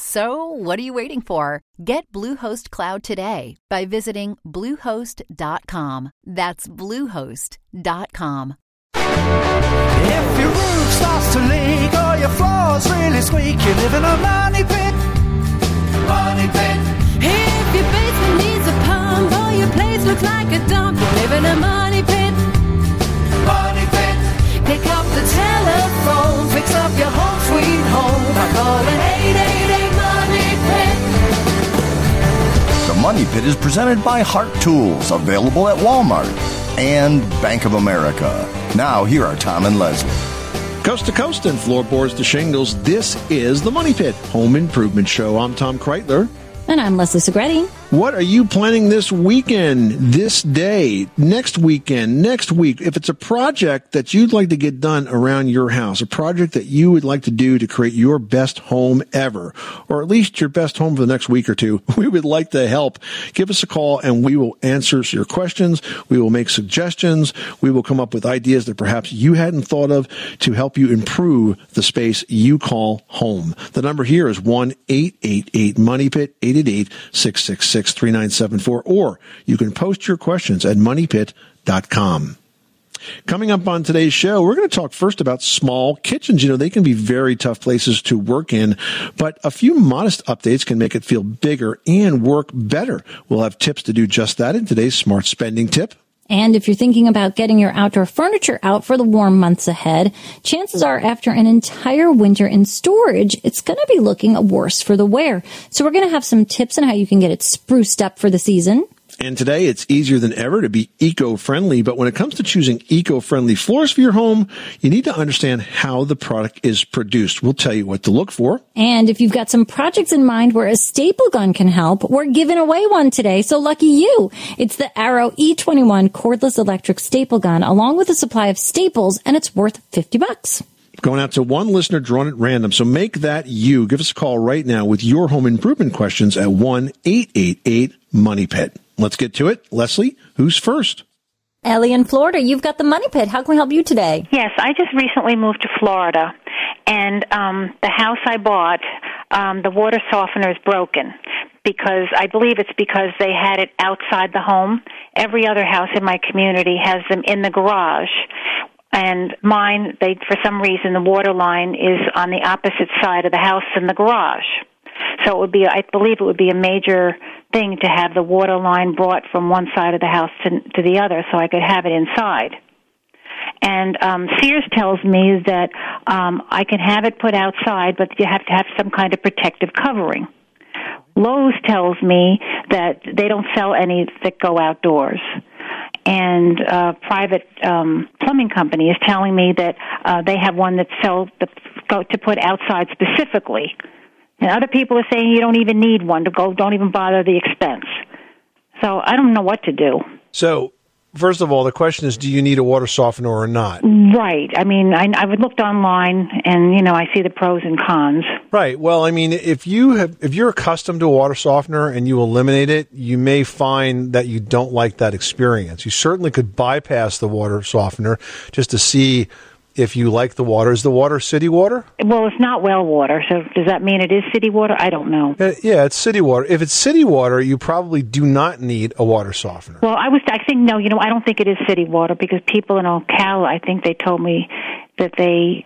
So, what are you waiting for? Get Bluehost Cloud today by visiting Bluehost.com. That's Bluehost.com. If your roof starts to leak or your floor's really squeak, you live in a money pit. Money pit. If your basement needs a pump or your place looks like a dump, you live in a money pit. Money pit. Pick up the telephone, fix up your Pit. The is presented by Hart Tools, available at Walmart and Bank of America. Now, here are Tom and Leslie. Coast to coast and floorboards to shingles, this is the Money Pit Home Improvement Show. I'm Tom Kraeutler. And I'm Leslie Segrete. What are you planning this weekend, this day, next weekend, next week? If it's a project that you'd like to get done around your house, a project that you would like to do to create your best home ever, or at least your best home for the next week or two, we would like to help. Give us a call and we will answer your questions. We will make suggestions. We will come up with ideas that perhaps you hadn't thought of to help you improve the space you call home. The number here is 1 888 Money Pit 888 666 3974, or you can post your questions at moneypit.com. Coming up on today's show, we're going to talk first about small kitchens. You know, they can be very tough places to work in, but a few modest updates can make it feel bigger and work better. We'll have tips to do just that in today's smart spending tip. And if you're thinking about getting your outdoor furniture out for the warm months ahead, chances are after an entire winter in storage, it's going to be looking worse for the wear. So we're going to have some tips on how you can get it spruced up for the season. And today it's easier than ever to be eco-friendly, but when it comes to choosing eco-friendly floors for your home, you need to understand how the product is produced. We'll tell you what to look for. And if you've got some projects in mind where a staple gun can help, we're giving away one today. So lucky you. It's the Arrow E21 cordless electric staple gun along with a supply of staples and it's worth 50 bucks going out to one listener drawn at random. So make that you. Give us a call right now with your home improvement questions at 1 888 Money Pit. Let's get to it. Leslie, who's first? Ellie in Florida, you've got the Money Pit. How can we help you today? Yes, I just recently moved to Florida, and um, the house I bought, um, the water softener is broken because I believe it's because they had it outside the home. Every other house in my community has them in the garage. And mine, they for some reason the water line is on the opposite side of the house than the garage. So it would be, I believe it would be a major thing to have the water line brought from one side of the house to, to the other so I could have it inside. And um, Sears tells me that um, I can have it put outside, but you have to have some kind of protective covering. Lowe's tells me that they don't sell any that go outdoors. And a private um, plumbing company is telling me that uh, they have one that sells the, to put outside specifically. And other people are saying you don't even need one to go, don't even bother the expense. So I don't know what to do. So, first of all, the question is do you need a water softener or not? Right. I mean, I, I've looked online and, you know, I see the pros and cons. Right. Well, I mean, if you have, if you're accustomed to a water softener and you eliminate it, you may find that you don't like that experience. You certainly could bypass the water softener just to see if you like the water. Is the water city water? Well, it's not well water, so does that mean it is city water? I don't know. Uh, yeah, it's city water. If it's city water, you probably do not need a water softener. Well, I was, I think, no, you know, I don't think it is city water because people in Ocala, I think they told me that they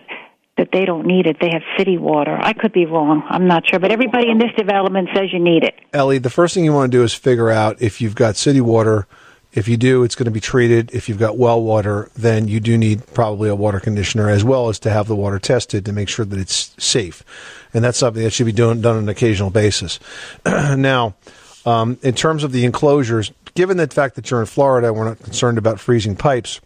that they don't need it. They have city water. I could be wrong. I'm not sure. But everybody in this development says you need it. Ellie, the first thing you want to do is figure out if you've got city water If you do, it's going to be treated. If you've got well water, then you do need probably a water conditioner as well as to have the water tested to make sure that it's safe. And that's something that should be done, done on an occasional basis. now, um, in terms of the enclosures, given the fact that you're in Florida, we're not concerned about freezing pipes.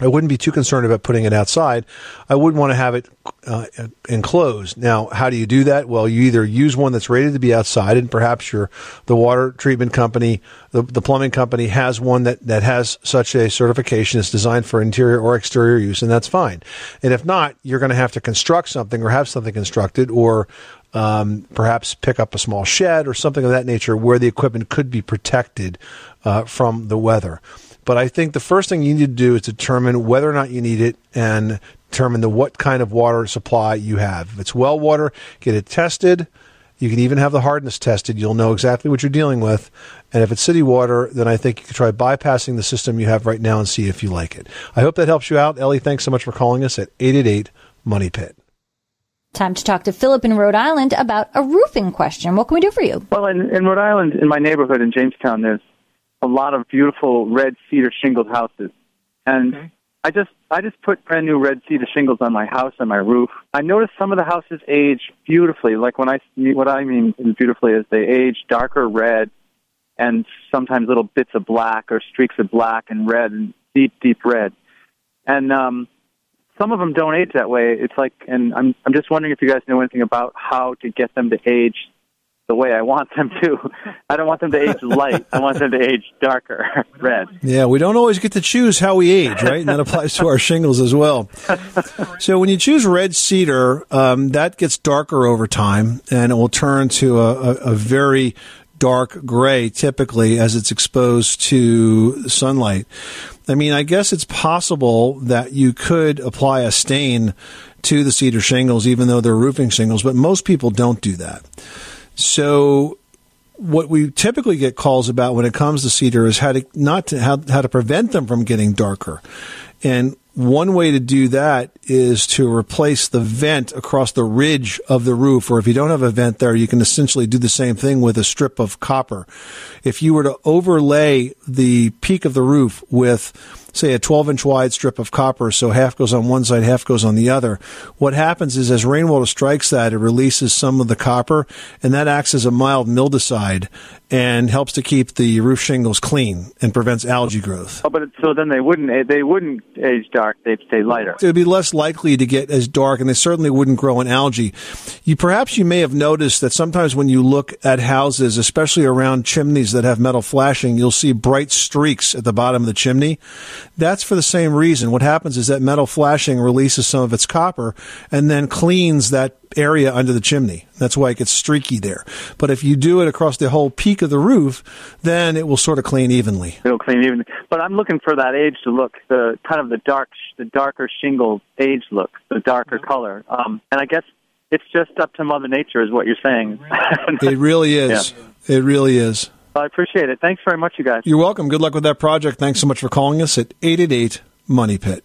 I wouldn't be too concerned about putting it outside. I would want to have it uh, enclosed. Now, how do you do that? Well, you either use one that's rated to be outside, and perhaps your the water treatment company, the, the plumbing company has one that, that has such a certification. It's designed for interior or exterior use, and that's fine. And if not, you're going to have to construct something or have something constructed, or um, perhaps pick up a small shed or something of that nature where the equipment could be protected uh, from the weather. But I think the first thing you need to do is determine whether or not you need it and determine the what kind of water supply you have. If it's well water, get it tested. You can even have the hardness tested. You'll know exactly what you're dealing with. And if it's city water, then I think you could try bypassing the system you have right now and see if you like it. I hope that helps you out. Ellie, thanks so much for calling us at 888 Money Pit. Time to talk to Philip in Rhode Island about a roofing question. What can we do for you? Well, in, in Rhode Island, in my neighborhood in Jamestown, there's a lot of beautiful red cedar shingled houses. And okay. I just I just put brand new red cedar shingles on my house and my roof. I noticed some of the houses age beautifully. Like when I what I mean beautifully is they age darker red and sometimes little bits of black or streaks of black and red and deep deep red. And um some of them don't age that way. It's like and I'm I'm just wondering if you guys know anything about how to get them to age the way I want them to. I don't want them to age light. I want them to age darker, red. Yeah, we don't always get to choose how we age, right? And that applies to our shingles as well. So when you choose red cedar, um, that gets darker over time, and it will turn to a, a, a very dark gray typically as it's exposed to sunlight. I mean, I guess it's possible that you could apply a stain to the cedar shingles, even though they're roofing shingles, but most people don't do that. So what we typically get calls about when it comes to cedar is how to not to how, how to prevent them from getting darker. And one way to do that is to replace the vent across the ridge of the roof, or if you don't have a vent there, you can essentially do the same thing with a strip of copper. If you were to overlay the peak of the roof with say a 12 inch wide strip of copper, so half goes on one side, half goes on the other. What happens is as rainwater strikes that, it releases some of the copper, and that acts as a mild mildewcide and helps to keep the roof shingles clean and prevents algae growth. Oh, but so then they wouldn't eh, they wouldn't age dark; they'd stay lighter. Would be less likely to get as dark, and they certainly wouldn't grow in algae. You perhaps you may have noticed that sometimes when you look at houses, especially around chimneys that have metal flashing, you'll see bright streaks at the bottom of the chimney. That's for the same reason. What happens is that metal flashing releases some of its copper and then cleans that area under the chimney. That's why it gets streaky there. But if you do it across the whole peak of the roof, then it will sort of clean evenly. It'll clean evenly. But I'm looking for that age to look, the kind of the dark, the darker shingle age look, the darker mm-hmm. color. Um, and I guess it's just up to Mother Nature, is what you're saying. it really is. Yeah. It really is. I appreciate it. Thanks very much, you guys. You're welcome. Good luck with that project. Thanks so much for calling us at 888 Money Pit.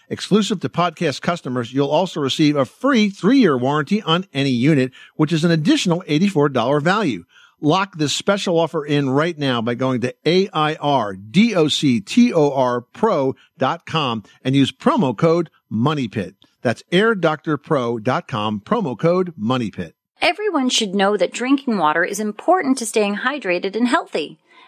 Exclusive to podcast customers, you'll also receive a free three-year warranty on any unit, which is an additional $84 value. Lock this special offer in right now by going to AIRDOCTOR and use promo code MONEYPIT. That's airdoctorpro.com, promo code MONEYPIT. Everyone should know that drinking water is important to staying hydrated and healthy.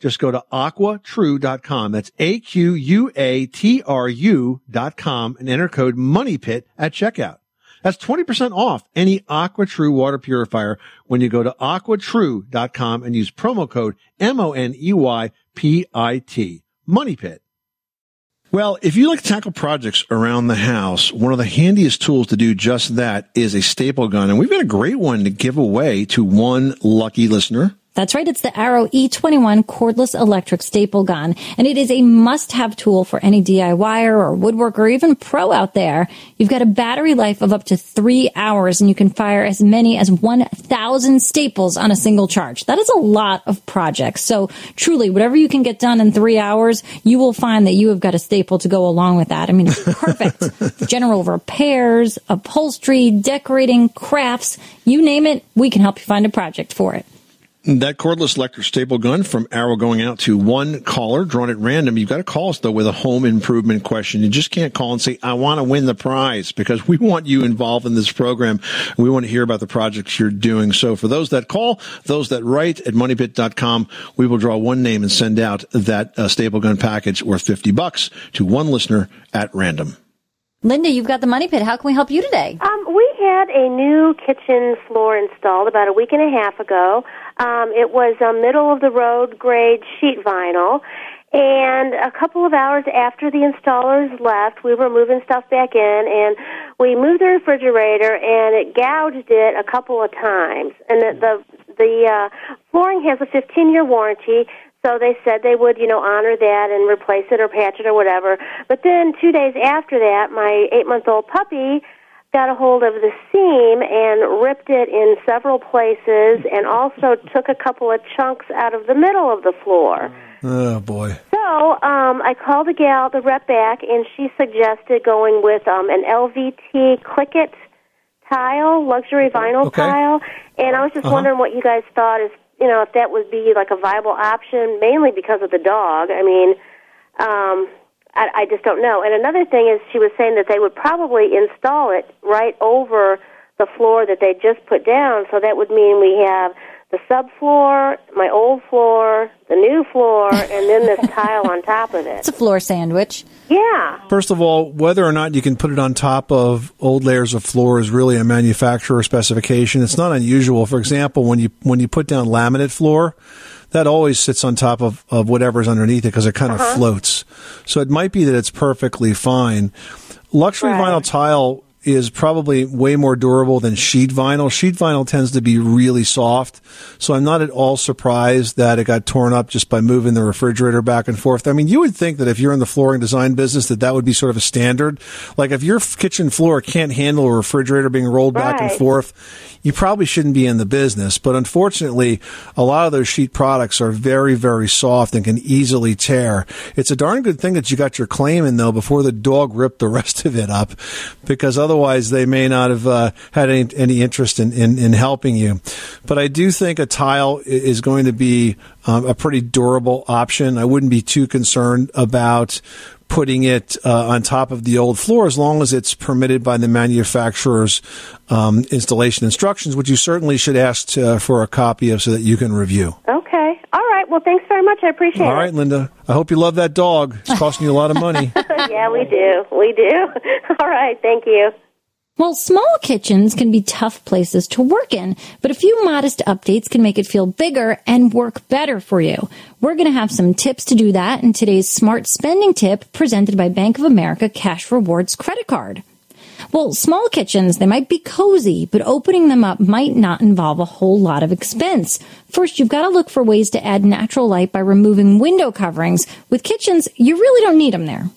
Just go to aquatru.com. That's A-Q-U-A-T-R-U dot com and enter code MONEYPIT at checkout. That's 20% off any AquaTru water purifier when you go to aquatru.com and use promo code M-O-N-E-Y-P-I-T. Money Pit. Well, if you like to tackle projects around the house, one of the handiest tools to do just that is a staple gun. And we've got a great one to give away to one lucky listener. That's right. It's the Arrow E21 cordless electric staple gun. And it is a must have tool for any DIYer or woodworker or even pro out there. You've got a battery life of up to three hours and you can fire as many as 1,000 staples on a single charge. That is a lot of projects. So truly, whatever you can get done in three hours, you will find that you have got a staple to go along with that. I mean, it's perfect. General repairs, upholstery, decorating, crafts, you name it, we can help you find a project for it. That cordless electric staple gun from Arrow going out to one caller drawn at random. You've got to call us though with a home improvement question. You just can't call and say, I want to win the prize because we want you involved in this program. We want to hear about the projects you're doing. So for those that call, those that write at moneypit.com, we will draw one name and send out that uh, staple gun package worth 50 bucks to one listener at random. Linda, you've got the money pit. How can we help you today? Um, we had a new kitchen floor installed about a week and a half ago. Um, it was a middle of the road grade sheet vinyl. And a couple of hours after the installers left, we were moving stuff back in, and we moved the refrigerator, and it gouged it a couple of times. And the the, the uh, flooring has a 15 year warranty, so they said they would, you know, honor that and replace it or patch it or whatever. But then two days after that, my eight month old puppy got a hold of the seam and ripped it in several places and also took a couple of chunks out of the middle of the floor. Oh boy. So um, I called the gal, the rep back, and she suggested going with um, an LVT Click-It tile, luxury vinyl Okay. tile. And I was just Uh-huh. wondering what you guys thought is, you know, if that would be like a viable option, mainly because of the dog. I mean, um, I, I just don't know. And another thing is, she was saying that they would probably install it right over the floor that they just put down. So that would mean we have the subfloor, my old floor, the new floor, and then this tile on top of it. It's a floor sandwich. Yeah. First of all, whether or not you can put it on top of old layers of floor is really a manufacturer specification. It's not unusual. For example, when you when you put down laminate floor, that always sits on top of, of whatever's underneath it because it kind of uh-huh. floats. So it might be that it's perfectly fine. Luxury Right. vinyl tile is probably way more durable than sheet vinyl. Sheet vinyl tends to be really soft, so I'm not at all surprised that it got torn up just by moving the refrigerator back and forth. I mean, you would think that if you're in the flooring design business that that would be sort of a standard. Like if your kitchen floor can't handle a refrigerator being rolled back and forth, you probably shouldn't be in the business. But unfortunately, a lot of those sheet products are very, very soft and can easily tear. It's a darn good thing that you got your claim in though before the dog ripped the rest of it up, because otherwise otherwise they may not have uh, had any, any interest in, in, in, helping you. But I do think a tile is going to be um, a pretty durable option. I wouldn't be too concerned about putting it uh, on top of the old floor as long as it's permitted by the manufacturer's um, installation instructions, which you certainly should ask to, for a copy of so that you can review. Okay. All right. Well, thanks very much. I appreciate All it. All right, Linda. I hope you love that dog. It's costing you a lot of money. yeah, we do. We do. All right. Thank you. Well, small kitchens can be tough places to work in, but a few modest updates can make it feel bigger and work better for you. We're going to have some tips to do that in today's smart spending tip presented by Bank of America Cash Rewards credit card. Well, small kitchens, they might be cozy, but opening them up might not involve a whole lot of expense. First, you've got to look for ways to add natural light by removing window coverings. With kitchens, you really don't need them there.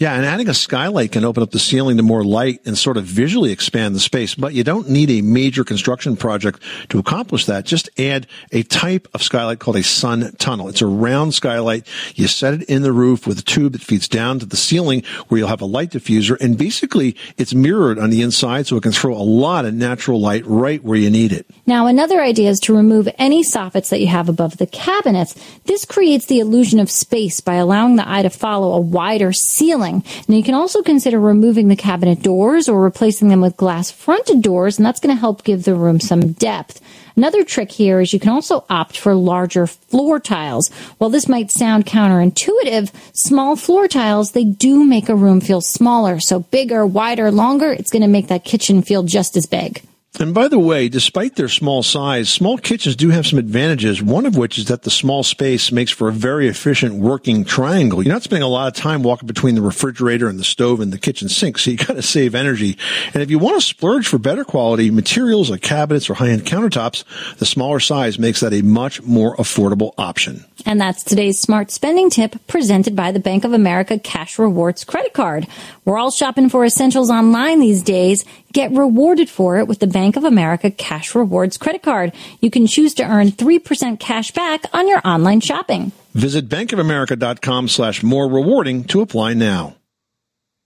Yeah, and adding a skylight can open up the ceiling to more light and sort of visually expand the space, but you don't need a major construction project to accomplish that. Just add a type of skylight called a sun tunnel. It's a round skylight. You set it in the roof with a tube that feeds down to the ceiling where you'll have a light diffuser, and basically it's mirrored on the inside so it can throw a lot of natural light right where you need it. Now, another idea is to remove any soffits that you have above the cabinets. This creates the illusion of space by allowing the eye to follow a wider ceiling ceiling. Now you can also consider removing the cabinet doors or replacing them with glass fronted doors, and that's going to help give the room some depth. Another trick here is you can also opt for larger floor tiles. While this might sound counterintuitive, small floor tiles, they do make a room feel smaller. So bigger, wider, longer, it's going to make that kitchen feel just as big. And by the way, despite their small size, small kitchens do have some advantages, one of which is that the small space makes for a very efficient working triangle. You're not spending a lot of time walking between the refrigerator and the stove and the kitchen sink, so you gotta save energy. And if you want to splurge for better quality materials like cabinets or high-end countertops, the smaller size makes that a much more affordable option. And that's today's smart spending tip presented by the Bank of America Cash Rewards credit card. We're all shopping for essentials online these days. Get rewarded for it with the Bank of America Cash Rewards credit card. You can choose to earn 3% cash back on your online shopping. Visit bankofamerica.com slash more rewarding to apply now.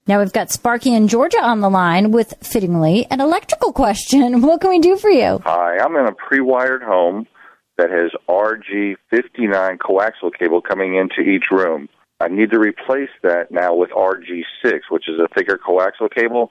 Now we've got Sparky in Georgia on the line with fittingly an electrical question. What can we do for you? Hi, I'm in a pre-wired home that has RG59 coaxial cable coming into each room. I need to replace that now with RG6, which is a thicker coaxial cable.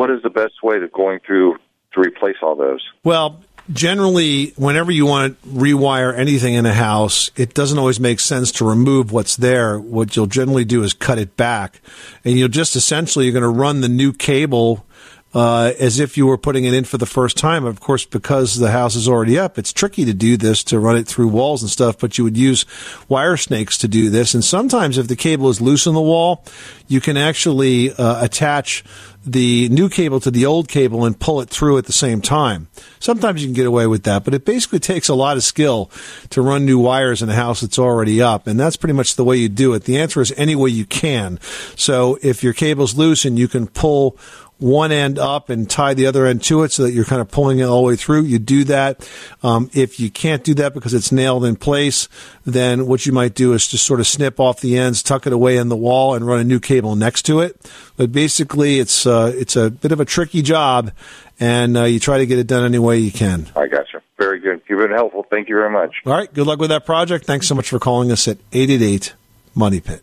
What is the best way to going through to replace all those? Well, generally, whenever you want to rewire anything in a house, it doesn't always make sense to remove what's there. What you'll generally do is cut it back, and you'll just essentially you're going to run the new cable uh, as if you were putting it in for the first time. Of course, because the house is already up, it's tricky to do this to run it through walls and stuff, but you would use wire snakes to do this. And sometimes if the cable is loose in the wall, you can actually uh, attach the new cable to the old cable and pull it through at the same time. Sometimes you can get away with that, but it basically takes a lot of skill to run new wires in a house that's already up, and that's pretty much the way you do it. The answer is any way you can. So if your cable's loose and you can pull one end up and tie the other end to it so that you're kind of pulling it all the way through. You do that. Um, if you can't do that because it's nailed in place, then what you might do is just sort of snip off the ends, tuck it away in the wall, and run a new cable next to it. But basically, it's uh, it's a bit of a tricky job, and uh, you try to get it done any way you can. I got you. Very good. You've been helpful. Thank you very much. All right. Good luck with that project. Thanks so much for calling us at 888 Money Pit.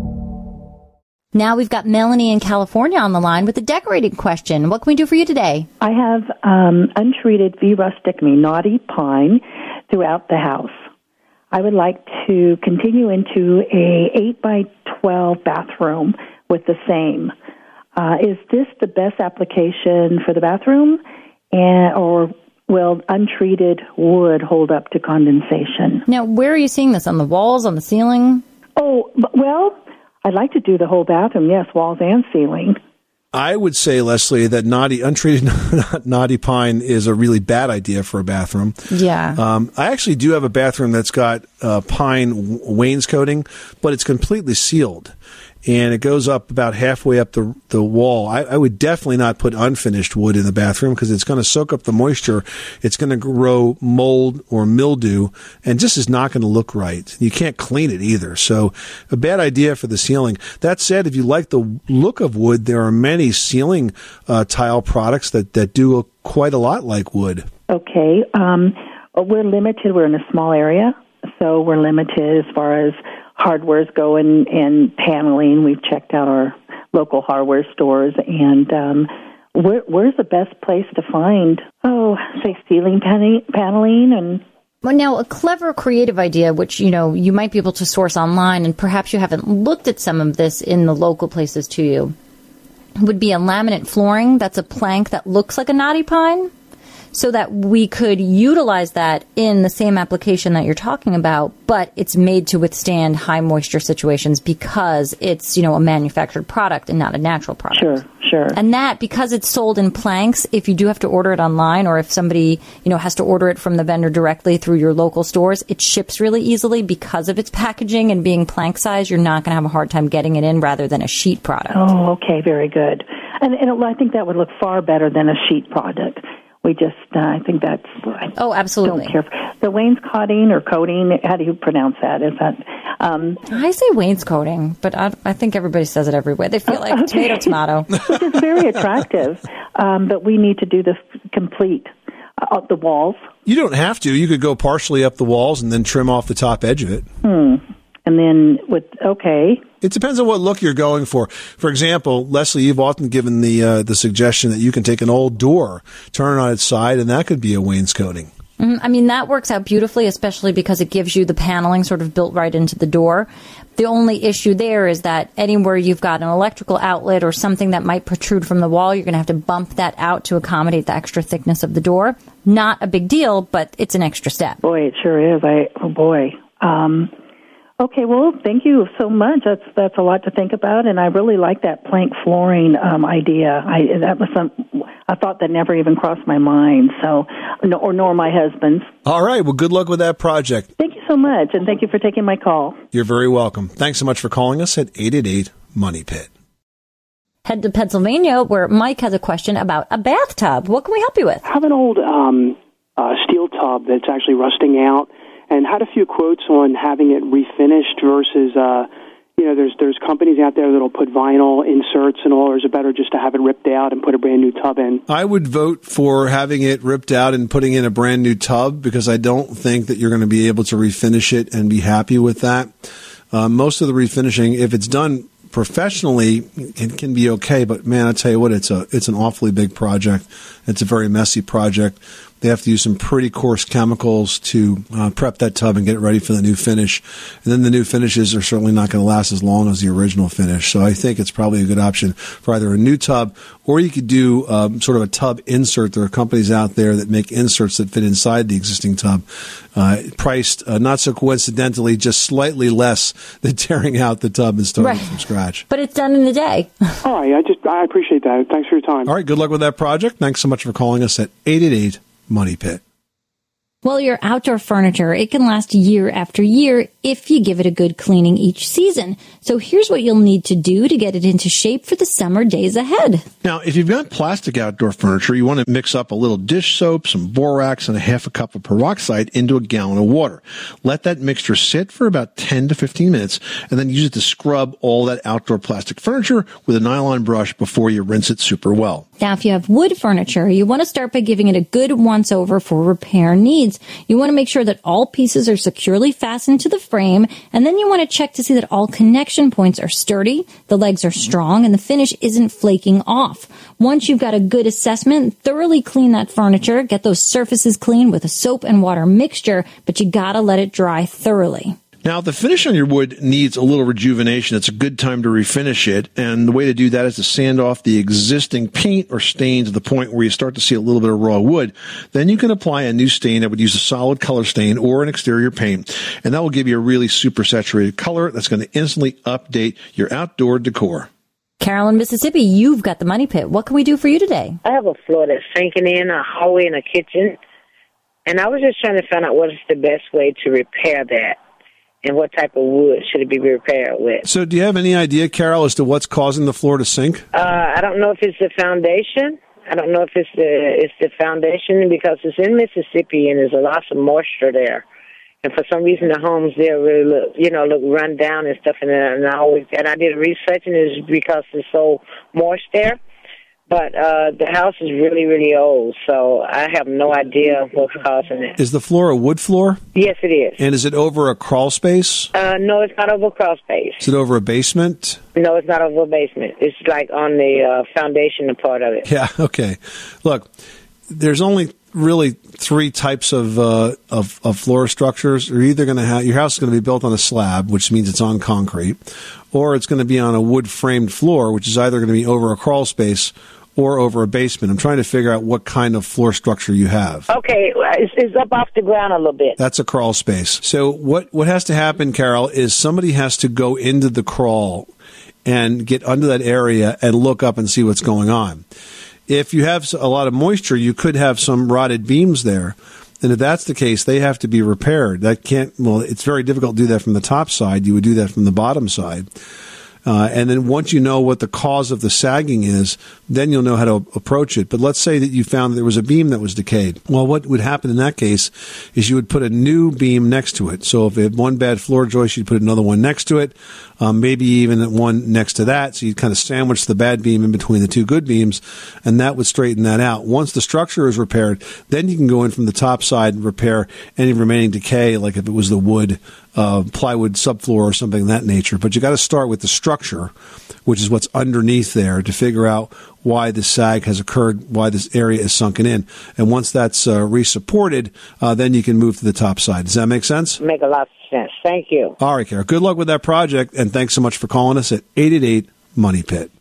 Now we've got Melanie in California on the line with a decorating question. What can we do for you today? I have um, untreated V. rusticum, knotty pine, throughout the house. I would like to continue into a 8 by 12 bathroom with the same. Uh, is this the best application for the bathroom, and, or will untreated wood hold up to condensation? Now, where are you seeing this? On the walls, on the ceiling? Oh, well, I'd like to do the whole bathroom, yes, walls and ceiling. I would say, Leslie, that naughty, untreated naughty pine is a really bad idea for a bathroom. Yeah. Um, I actually do have a bathroom that's got uh, pine wainscoting, but it's completely sealed and it goes up about halfway up the the wall. I, I would definitely not put unfinished wood in the bathroom because it's going to soak up the moisture. It's going to grow mold or mildew, and just is not going to look right. You can't clean it either. So, a bad idea for the ceiling. That said, if you like the look of wood, there are many ceiling uh, tile products that that do look quite a lot like wood. Okay, um, we're limited. We're in a small area, so we're limited as far as hardwares go and, and paneling. We've checked out our local hardware stores and um, where, where's the best place to find, oh, say ceiling paneling and well, now a clever creative idea, which you know you might be able to source online, and perhaps you haven't looked at some of this in the local places to you, would be a laminate flooring that's a plank that looks like a knotty pine so that we could utilize that in the same application that you're talking about, but it's made to withstand high moisture situations because it's, you know, a manufactured product and not a natural product. Sure, sure. And that, because it's sold in planks, if you do have to order it online or if somebody, you know, has to order it from the vendor directly through your local stores, it ships really easily because of its packaging and being plank size. You're not going to have a hard time getting it in rather than a sheet product. Oh, okay, very good. And, and I think that would look far better than a sheet product we just uh, I think that's I oh absolutely. don't care the wainscoting or coating how do you pronounce that? Is that um, I say wainscoting but I, I think everybody says it everywhere. They feel like okay. tomato tomato. Which is very attractive um, but we need to do the complete uh, up the walls. You don't have to. You could go partially up the walls and then trim off the top edge of it. Hmm and then with okay it depends on what look you're going for. For example, Leslie, you've often given the uh, the suggestion that you can take an old door, turn it on its side, and that could be a wainscoting. Mm, I mean, that works out beautifully, especially because it gives you the paneling sort of built right into the door. The only issue there is that anywhere you've got an electrical outlet or something that might protrude from the wall, you're going to have to bump that out to accommodate the extra thickness of the door. Not a big deal, but it's an extra step. Boy, it sure is. I oh boy. Um, Okay, well, thank you so much. That's that's a lot to think about, and I really like that plank flooring um, idea. I that was some I thought that never even crossed my mind. So, or nor my husband's. All right. Well, good luck with that project. Thank you so much, and thank you for taking my call. You're very welcome. Thanks so much for calling us at eight eight eight Money Pit. Head to Pennsylvania, where Mike has a question about a bathtub. What can we help you with? I have an old um, uh, steel tub that's actually rusting out and had a few quotes on having it refinished versus uh, you know there's there's companies out there that'll put vinyl inserts and all or is it better just to have it ripped out and put a brand new tub in? I would vote for having it ripped out and putting in a brand new tub because i don't think that you're going to be able to refinish it and be happy with that. Uh, most of the refinishing if it's done professionally it can be okay but man i tell you what it's a it's an awfully big project. It's a very messy project they have to use some pretty coarse chemicals to uh, prep that tub and get it ready for the new finish. And then the new finishes are certainly not going to last as long as the original finish. So I think it's probably a good option for either a new tub or you could do um, sort of a tub insert. There are companies out there that make inserts that fit inside the existing tub, uh, priced uh, not so coincidentally, just slightly less than tearing out the tub and starting right. from scratch. But it's done in a day. All right, I just I appreciate that. Thanks for your time. All right, good luck with that project. Thanks so much for calling us at eight eight eight Money Pit. Well, your outdoor furniture, it can last year after year if you give it a good cleaning each season. So here's what you'll need to do to get it into shape for the summer days ahead. Now, if you've got plastic outdoor furniture, you want to mix up a little dish soap, some borax, and a half a cup of peroxide into a gallon of water. Let that mixture sit for about 10 to 15 minutes and then use it to scrub all that outdoor plastic furniture with a nylon brush before you rinse it super well. Now, if you have wood furniture, you want to start by giving it a good once over for repair needs. You want to make sure that all pieces are securely fastened to the frame, and then you want to check to see that all connection points are sturdy, the legs are strong, and the finish isn't flaking off. Once you've got a good assessment, thoroughly clean that furniture, get those surfaces clean with a soap and water mixture, but you gotta let it dry thoroughly. Now, if the finish on your wood needs a little rejuvenation. It's a good time to refinish it. And the way to do that is to sand off the existing paint or stain to the point where you start to see a little bit of raw wood. Then you can apply a new stain that would use a solid color stain or an exterior paint. And that will give you a really super saturated color that's going to instantly update your outdoor decor. Carolyn, Mississippi, you've got the money pit. What can we do for you today? I have a floor that's sinking in, a hallway, and a kitchen. And I was just trying to find out what is the best way to repair that and what type of wood should it be repaired with. So, do you have any idea, Carol, as to what's causing the floor to sink? Uh, I don't know if it's the foundation. I don't know if it's the it's the foundation because it's in Mississippi and there's a lot of moisture there. And for some reason, the homes there really look, you know, look run down and stuff. And, and I always and I did research, and it's because it's so moist there. But uh, the house is really, really old, so I have no idea what's causing it. Is the floor a wood floor? Yes, it is. And is it over a crawl space? Uh, no, it's not over a crawl space. Is it over a basement? No, it's not over a basement. It's like on the uh, foundation part of it. Yeah, okay. Look, there's only really three types of, uh, of, of floor structures. You're either going to have your house is going to be built on a slab, which means it's on concrete, or it's going to be on a wood framed floor, which is either going to be over a crawl space or over a basement. I'm trying to figure out what kind of floor structure you have. Okay, it's, it's up off the ground a little bit. That's a crawl space. So what what has to happen, Carol, is somebody has to go into the crawl and get under that area and look up and see what's going on. If you have a lot of moisture, you could have some rotted beams there. And if that's the case, they have to be repaired. That can't, well, it's very difficult to do that from the top side. You would do that from the bottom side. Uh, and then once you know what the cause of the sagging is, then you'll know how to approach it. But let's say that you found that there was a beam that was decayed. Well, what would happen in that case is you would put a new beam next to it. So if it had one bad floor joist, you'd put another one next to it, um, maybe even one next to that. So you'd kind of sandwich the bad beam in between the two good beams, and that would straighten that out. Once the structure is repaired, then you can go in from the top side and repair any remaining decay, like if it was the wood uh, plywood subfloor or something of that nature. But you got to start with the structure, which is what's underneath there, to figure out why the sag has occurred, why this area is sunken in. And once that's uh, resupported, uh, then you can move to the top side. Does that make sense? Make a lot of sense. Thank you. All right, Kara. Good luck with that project, and thanks so much for calling us at 888 Money Pit.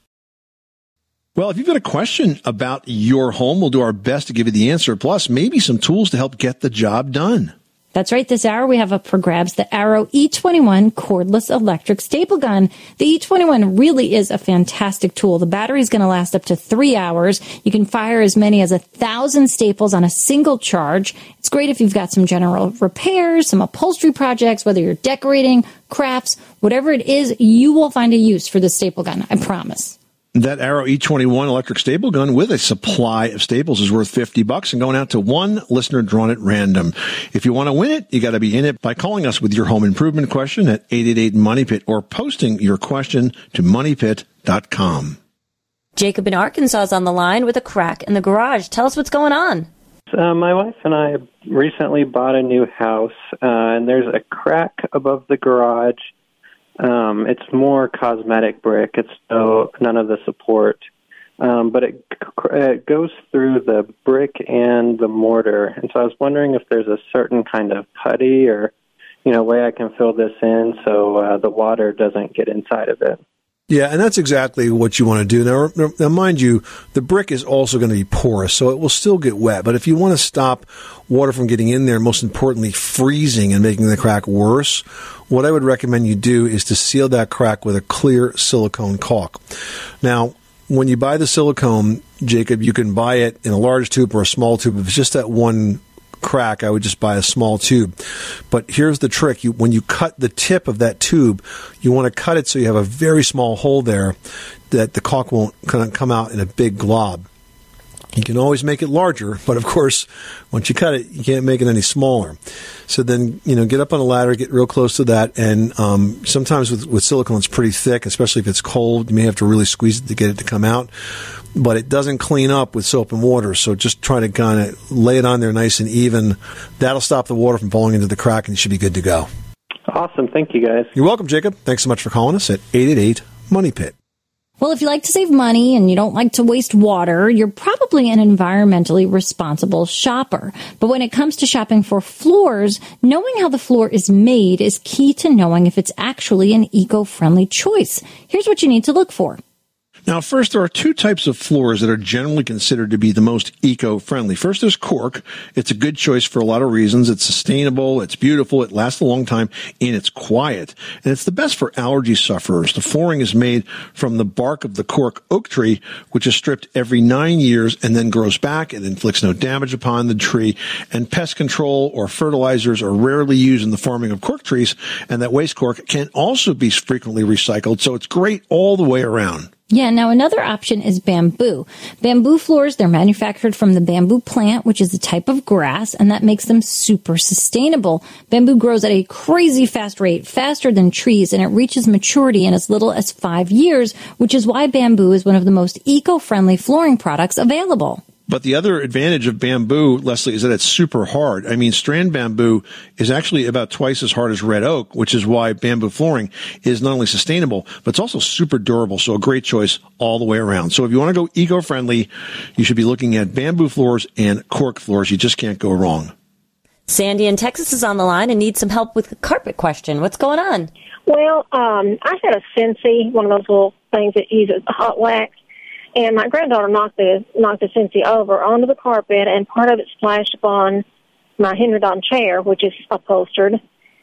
Well, if you've got a question about your home, we'll do our best to give you the answer, plus maybe some tools to help get the job done. That's right. This hour we have up for grabs the Arrow E21 cordless electric staple gun. The E21 really is a fantastic tool. The battery is going to last up to three hours. You can fire as many as a thousand staples on a single charge. It's great if you've got some general repairs, some upholstery projects, whether you're decorating, crafts, whatever it is, you will find a use for the staple gun. I promise. That Arrow E21 electric staple gun with a supply of staples is worth 50 bucks and going out to one listener drawn at random. If you want to win it, you got to be in it by calling us with your home improvement question at 888 Money Pit or posting your question to moneypit.com. Jacob in Arkansas is on the line with a crack in the garage. Tell us what's going on. Uh, my wife and I recently bought a new house, uh, and there's a crack above the garage um, it's more cosmetic brick. It's no none of the support, um, but it, it goes through the brick and the mortar. And so I was wondering if there's a certain kind of putty or you know way I can fill this in so uh, the water doesn't get inside of it. Yeah, and that's exactly what you want to do. Now, now, mind you, the brick is also going to be porous, so it will still get wet. But if you want to stop water from getting in there, most importantly, freezing and making the crack worse, what I would recommend you do is to seal that crack with a clear silicone caulk. Now, when you buy the silicone, Jacob, you can buy it in a large tube or a small tube. If it's just that one crack, I would just buy a small tube. But here's the trick. You, when you cut the tip of that tube, you want to cut it so you have a very small hole there that the caulk won't come out in a big glob. You can always make it larger, but of course, once you cut it, you can't make it any smaller. So then, you know, get up on a ladder, get real close to that, and um, sometimes with, with silicone, it's pretty thick, especially if it's cold. You may have to really squeeze it to get it to come out but it doesn't clean up with soap and water. So just try to kind of lay it on there nice and even. That'll stop the water from falling into the crack, and you should be good to go. Awesome. Thank you, guys. You're welcome, Jacob. Thanks so much for calling us at 888 Money Pit. Well, if you like to save money and you don't like to waste water, you're probably an environmentally responsible shopper. But when it comes to shopping for floors, knowing how the floor is made is key to knowing if it's actually an eco-friendly choice. Here's what you need to look for. Now, first, there are two types of floors that are generally considered to be the most eco-friendly. First, there's cork. It's a good choice for a lot of reasons. It's sustainable, it's beautiful, it lasts a long time, and it's quiet. And it's the best for allergy sufferers. The flooring is made from the bark of the cork oak tree, which is stripped every nine years and then grows back. It inflicts no damage upon the tree. And pest control or fertilizers are rarely used in the farming of cork trees. And that waste cork can also be frequently recycled. So it's great all the way around. Yeah, now another option is bamboo. Bamboo floors, they're manufactured from the bamboo plant, which is a type of grass, and that makes them super sustainable. Bamboo grows at a crazy fast rate, faster than trees, and it reaches maturity in as little as five years, which is why bamboo is one of the most eco-friendly flooring products available. But the other advantage of bamboo, Leslie, is that it's super hard. I mean, strand bamboo is actually about twice as hard as red oak, which is why bamboo flooring is not only sustainable, but it's also super durable. So a great choice all the way around. So if you want to go eco-friendly, you should be looking at bamboo floors and cork floors. You just can't go wrong. Sandy in Texas is on the line and needs some help with the carpet question. What's going on? Well, um, I had a Scentsy, one of those little things that uses hot wax, and my granddaughter knocked the knocked the Scentsy over onto the carpet, and part of it splashed upon my Henredon chair, which is upholstered.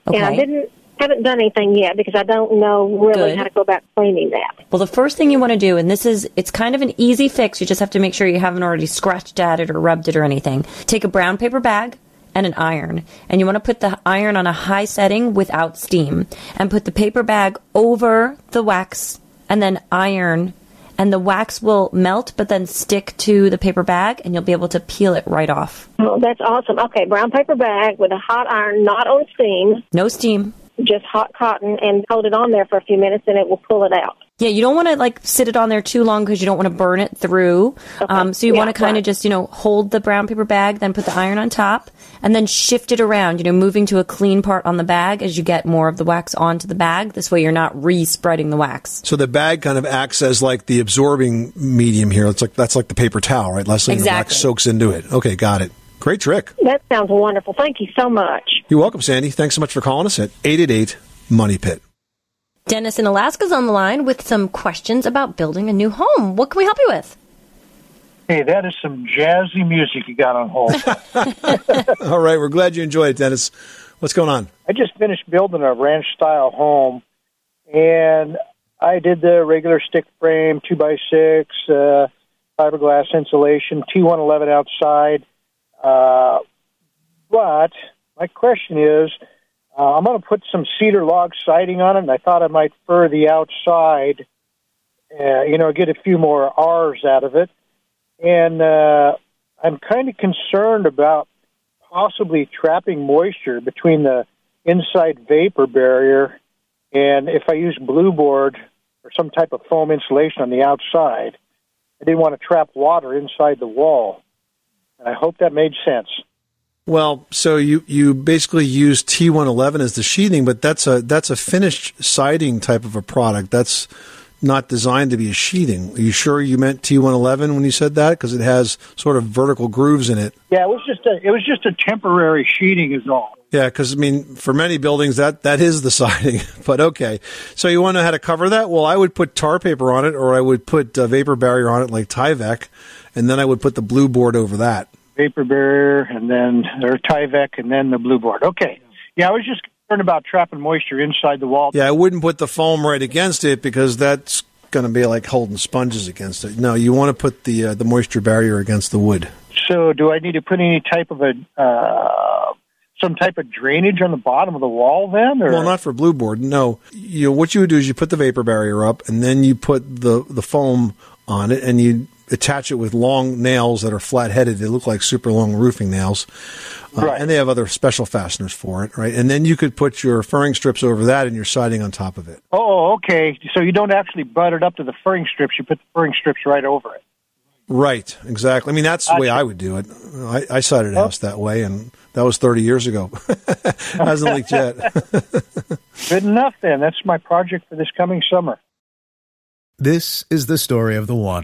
Okay. And I didn't haven't done anything yet because I don't know really Good. how to go about cleaning that. Well, the first thing you want to do, and this is, it's kind of an easy fix. You just have to make sure you haven't already scratched at it or rubbed it or anything. Take a brown paper bag and an iron, and you want to put the iron on a high setting without steam, and put the paper bag over the wax, and then iron, and the wax will melt, but then stick to the paper bag, and you'll be able to peel it right off. Oh, that's awesome. Okay, brown paper bag with a hot iron, not on steam, No steam. just hot cotton, and hold it on there for a few minutes, and it will pull it out. Yeah, you don't want to like sit it on there too long because you don't want to burn it through. Um, so you Yeah, want to kind of just you know hold the brown paper bag, then put the iron on top, and then shift it around. You know, moving to a clean part on the bag as you get more of the wax onto the bag. This way, you're not re-spreading the wax. So the bag kind of acts as like the absorbing medium here. It's like that's like the paper towel, right, Leslie? And the wax soaks into it. Okay, got it. Great trick. That sounds wonderful. Thank you so much. You're welcome, Sandy. Thanks so much for calling us at 888 Money Pit. Dennis in Alaska's on the line with some questions about building a new home. What can we help you with? Hey, that is some jazzy music you got on hold. All right, we're glad you enjoyed it, Dennis. What's going on? I just finished building a ranch style home, and I did the regular stick frame, two by six, uh, fiberglass insulation, T one eleven outside. Uh, but my question is, uh, I'm going to put some cedar log siding on it, and I thought I might fur the outside. Uh, you know, get a few more R's out of it, and uh, I'm kind of concerned about possibly trapping moisture between the inside vapor barrier and if I use blue board or some type of foam insulation on the outside, I didn't want to trap water inside the wall. And I hope that made sense. Well, so you, you basically use T111 as the sheathing, but that's a that's a finished siding type of a product. That's not designed to be a sheathing. Are you sure you meant T111 when you said that? Because it has sort of vertical grooves in it. Yeah, it was just a it was just a temporary sheathing is all. Yeah, because I mean, for many buildings, that that is the siding. but okay, so you want to know how to cover that? Well, I would put tar paper on it, or I would put uh, vapor barrier on it, like Tyvek, and then I would put the blue board over that. Vapor barrier and then or Tyvek and then the blue board. Okay. Yeah, I was just concerned about trapping moisture inside the wall. Yeah, I wouldn't put the foam right against it because that's going to be like holding sponges against it. No, you want to put the uh, the moisture barrier against the wood. So, do I need to put any type of a uh, some type of drainage on the bottom of the wall then? Or? Well, not for blue board. No, you know, what you would do is you put the vapor barrier up, and then you put the the foam on it, and you attach it with long nails that are flat headed. They look like super long roofing nails, uh, and they have other special fasteners for it, right? And then you could put your furring strips over that, and your siding on top of it. Oh, okay. So you don't actually butt it up to the furring strips. You put the furring strips right over it. Right, exactly. I mean, that's the way I would do it. I, I sided a house that way, and that was 30 years ago. Hasn't leaked yet. Good enough then. That's my project for this coming summer. This is the story of the one.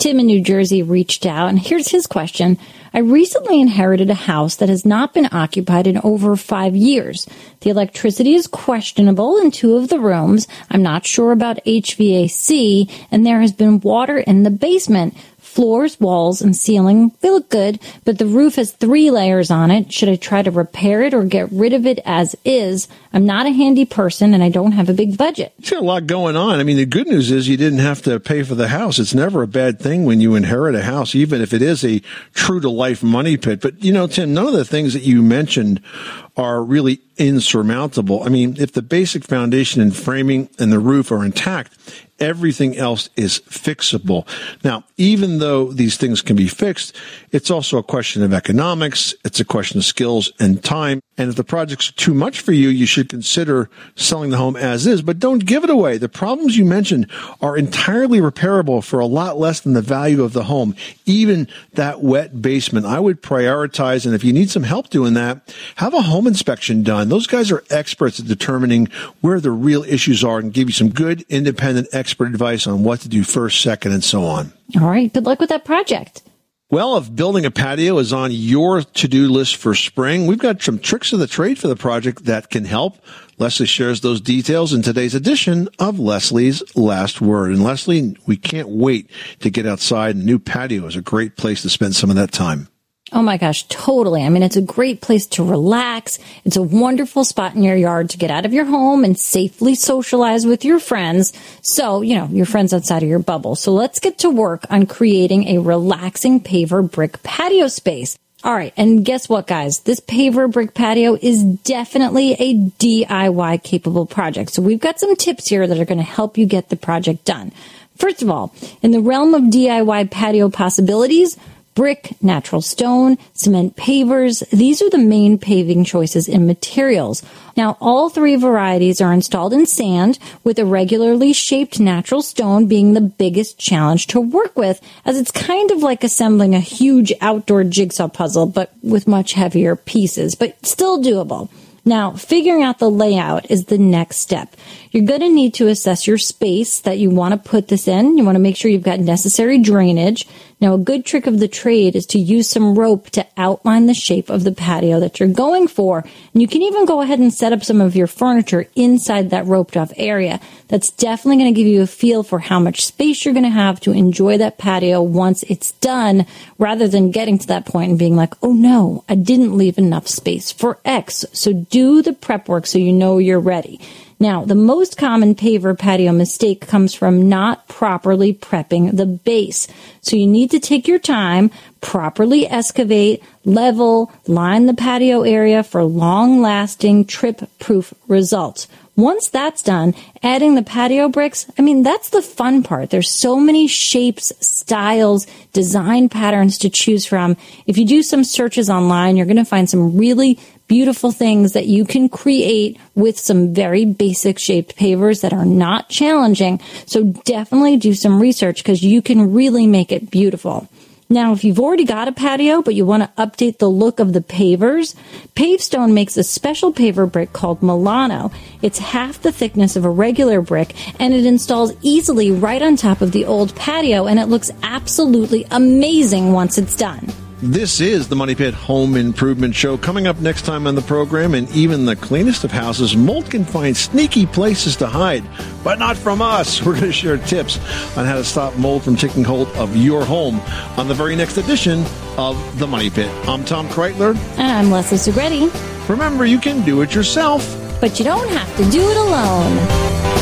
Tim in New Jersey reached out, and here's his question. I recently inherited a house that has not been occupied in over five years. The electricity is questionable in two of the rooms. I'm not sure about HVAC, and there has been water in the basement. Floors, walls, and ceiling, they look good, but the roof has three layers on it. Should I try to repair it or get rid of it as is? I'm not a handy person and I don't have a big budget. Got a lot going on. I mean, the good news is you didn't have to pay for the house. It's never a bad thing when you inherit a house, even if it is a true to life money pit. But, you know, Tim, none of the things that you mentioned are really insurmountable. I mean, if the basic foundation and framing and the roof are intact, everything else is fixable. Now, even though these things can be fixed, it's also a question of economics. It's a question of skills and time. And if the project's too much for you, you should consider selling the home as is, but don't give it away. The problems you mentioned are entirely repairable for a lot less than the value of the home. Even that wet basement, I would prioritize. And if you need some help doing that, have a home inspection done. Those guys are experts at determining where the real issues are and give you some good independent expert advice on what to do first, second, and so on. All right. Good luck with that project. Well, if building a patio is on your to-do list for spring, we've got some tricks of the trade for the project that can help. Leslie shares those details in today's edition of Leslie's Last Word. And Leslie, we can't wait to get outside. A new patio is a great place to spend some of that time. Oh my gosh, totally. I mean, it's a great place to relax. It's a wonderful spot in your yard to get out of your home and safely socialize with your friends. So, you know, your friends outside of your bubble. So let's get to work on creating a relaxing paver brick patio space. All right. And guess what, guys? This paver brick patio is definitely a DIY capable project. So we've got some tips here that are going to help you get the project done. First of all, in the realm of DIY patio possibilities, brick, natural stone, cement pavers. These are the main paving choices in materials. Now, all three varieties are installed in sand with a regularly shaped natural stone being the biggest challenge to work with as it's kind of like assembling a huge outdoor jigsaw puzzle, but with much heavier pieces, but still doable. Now, figuring out the layout is the next step. You're going to need to assess your space that you want to put this in. You want to make sure you've got necessary drainage. Now, a good trick of the trade is to use some rope to outline the shape of the patio that you're going for. And you can even go ahead and set up some of your furniture inside that roped off area. That's definitely going to give you a feel for how much space you're going to have to enjoy that patio once it's done, rather than getting to that point and being like, oh no, I didn't leave enough space for X. So do the prep work so you know you're ready. Now, the most common paver patio mistake comes from not properly prepping the base. So you need to take your time, properly excavate, level, line the patio area for long lasting trip proof results. Once that's done, adding the patio bricks, I mean, that's the fun part. There's so many shapes, styles, design patterns to choose from. If you do some searches online, you're going to find some really beautiful things that you can create with some very basic shaped pavers that are not challenging. So definitely do some research because you can really make it beautiful. Now, if you've already got a patio, but you want to update the look of the pavers, Pavestone makes a special paver brick called Milano. It's half the thickness of a regular brick, and it installs easily right on top of the old patio, and it looks absolutely amazing once it's done. This is the Money Pit Home Improvement Show. Coming up next time on the program, and even the cleanest of houses, mold can find sneaky places to hide, but not from us. We're going to share tips on how to stop mold from taking hold of your home on the very next edition of the Money Pit. I'm Tom Kraeutler. And I'm Leslie Segrete. Remember, you can do it yourself, but you don't have to do it alone.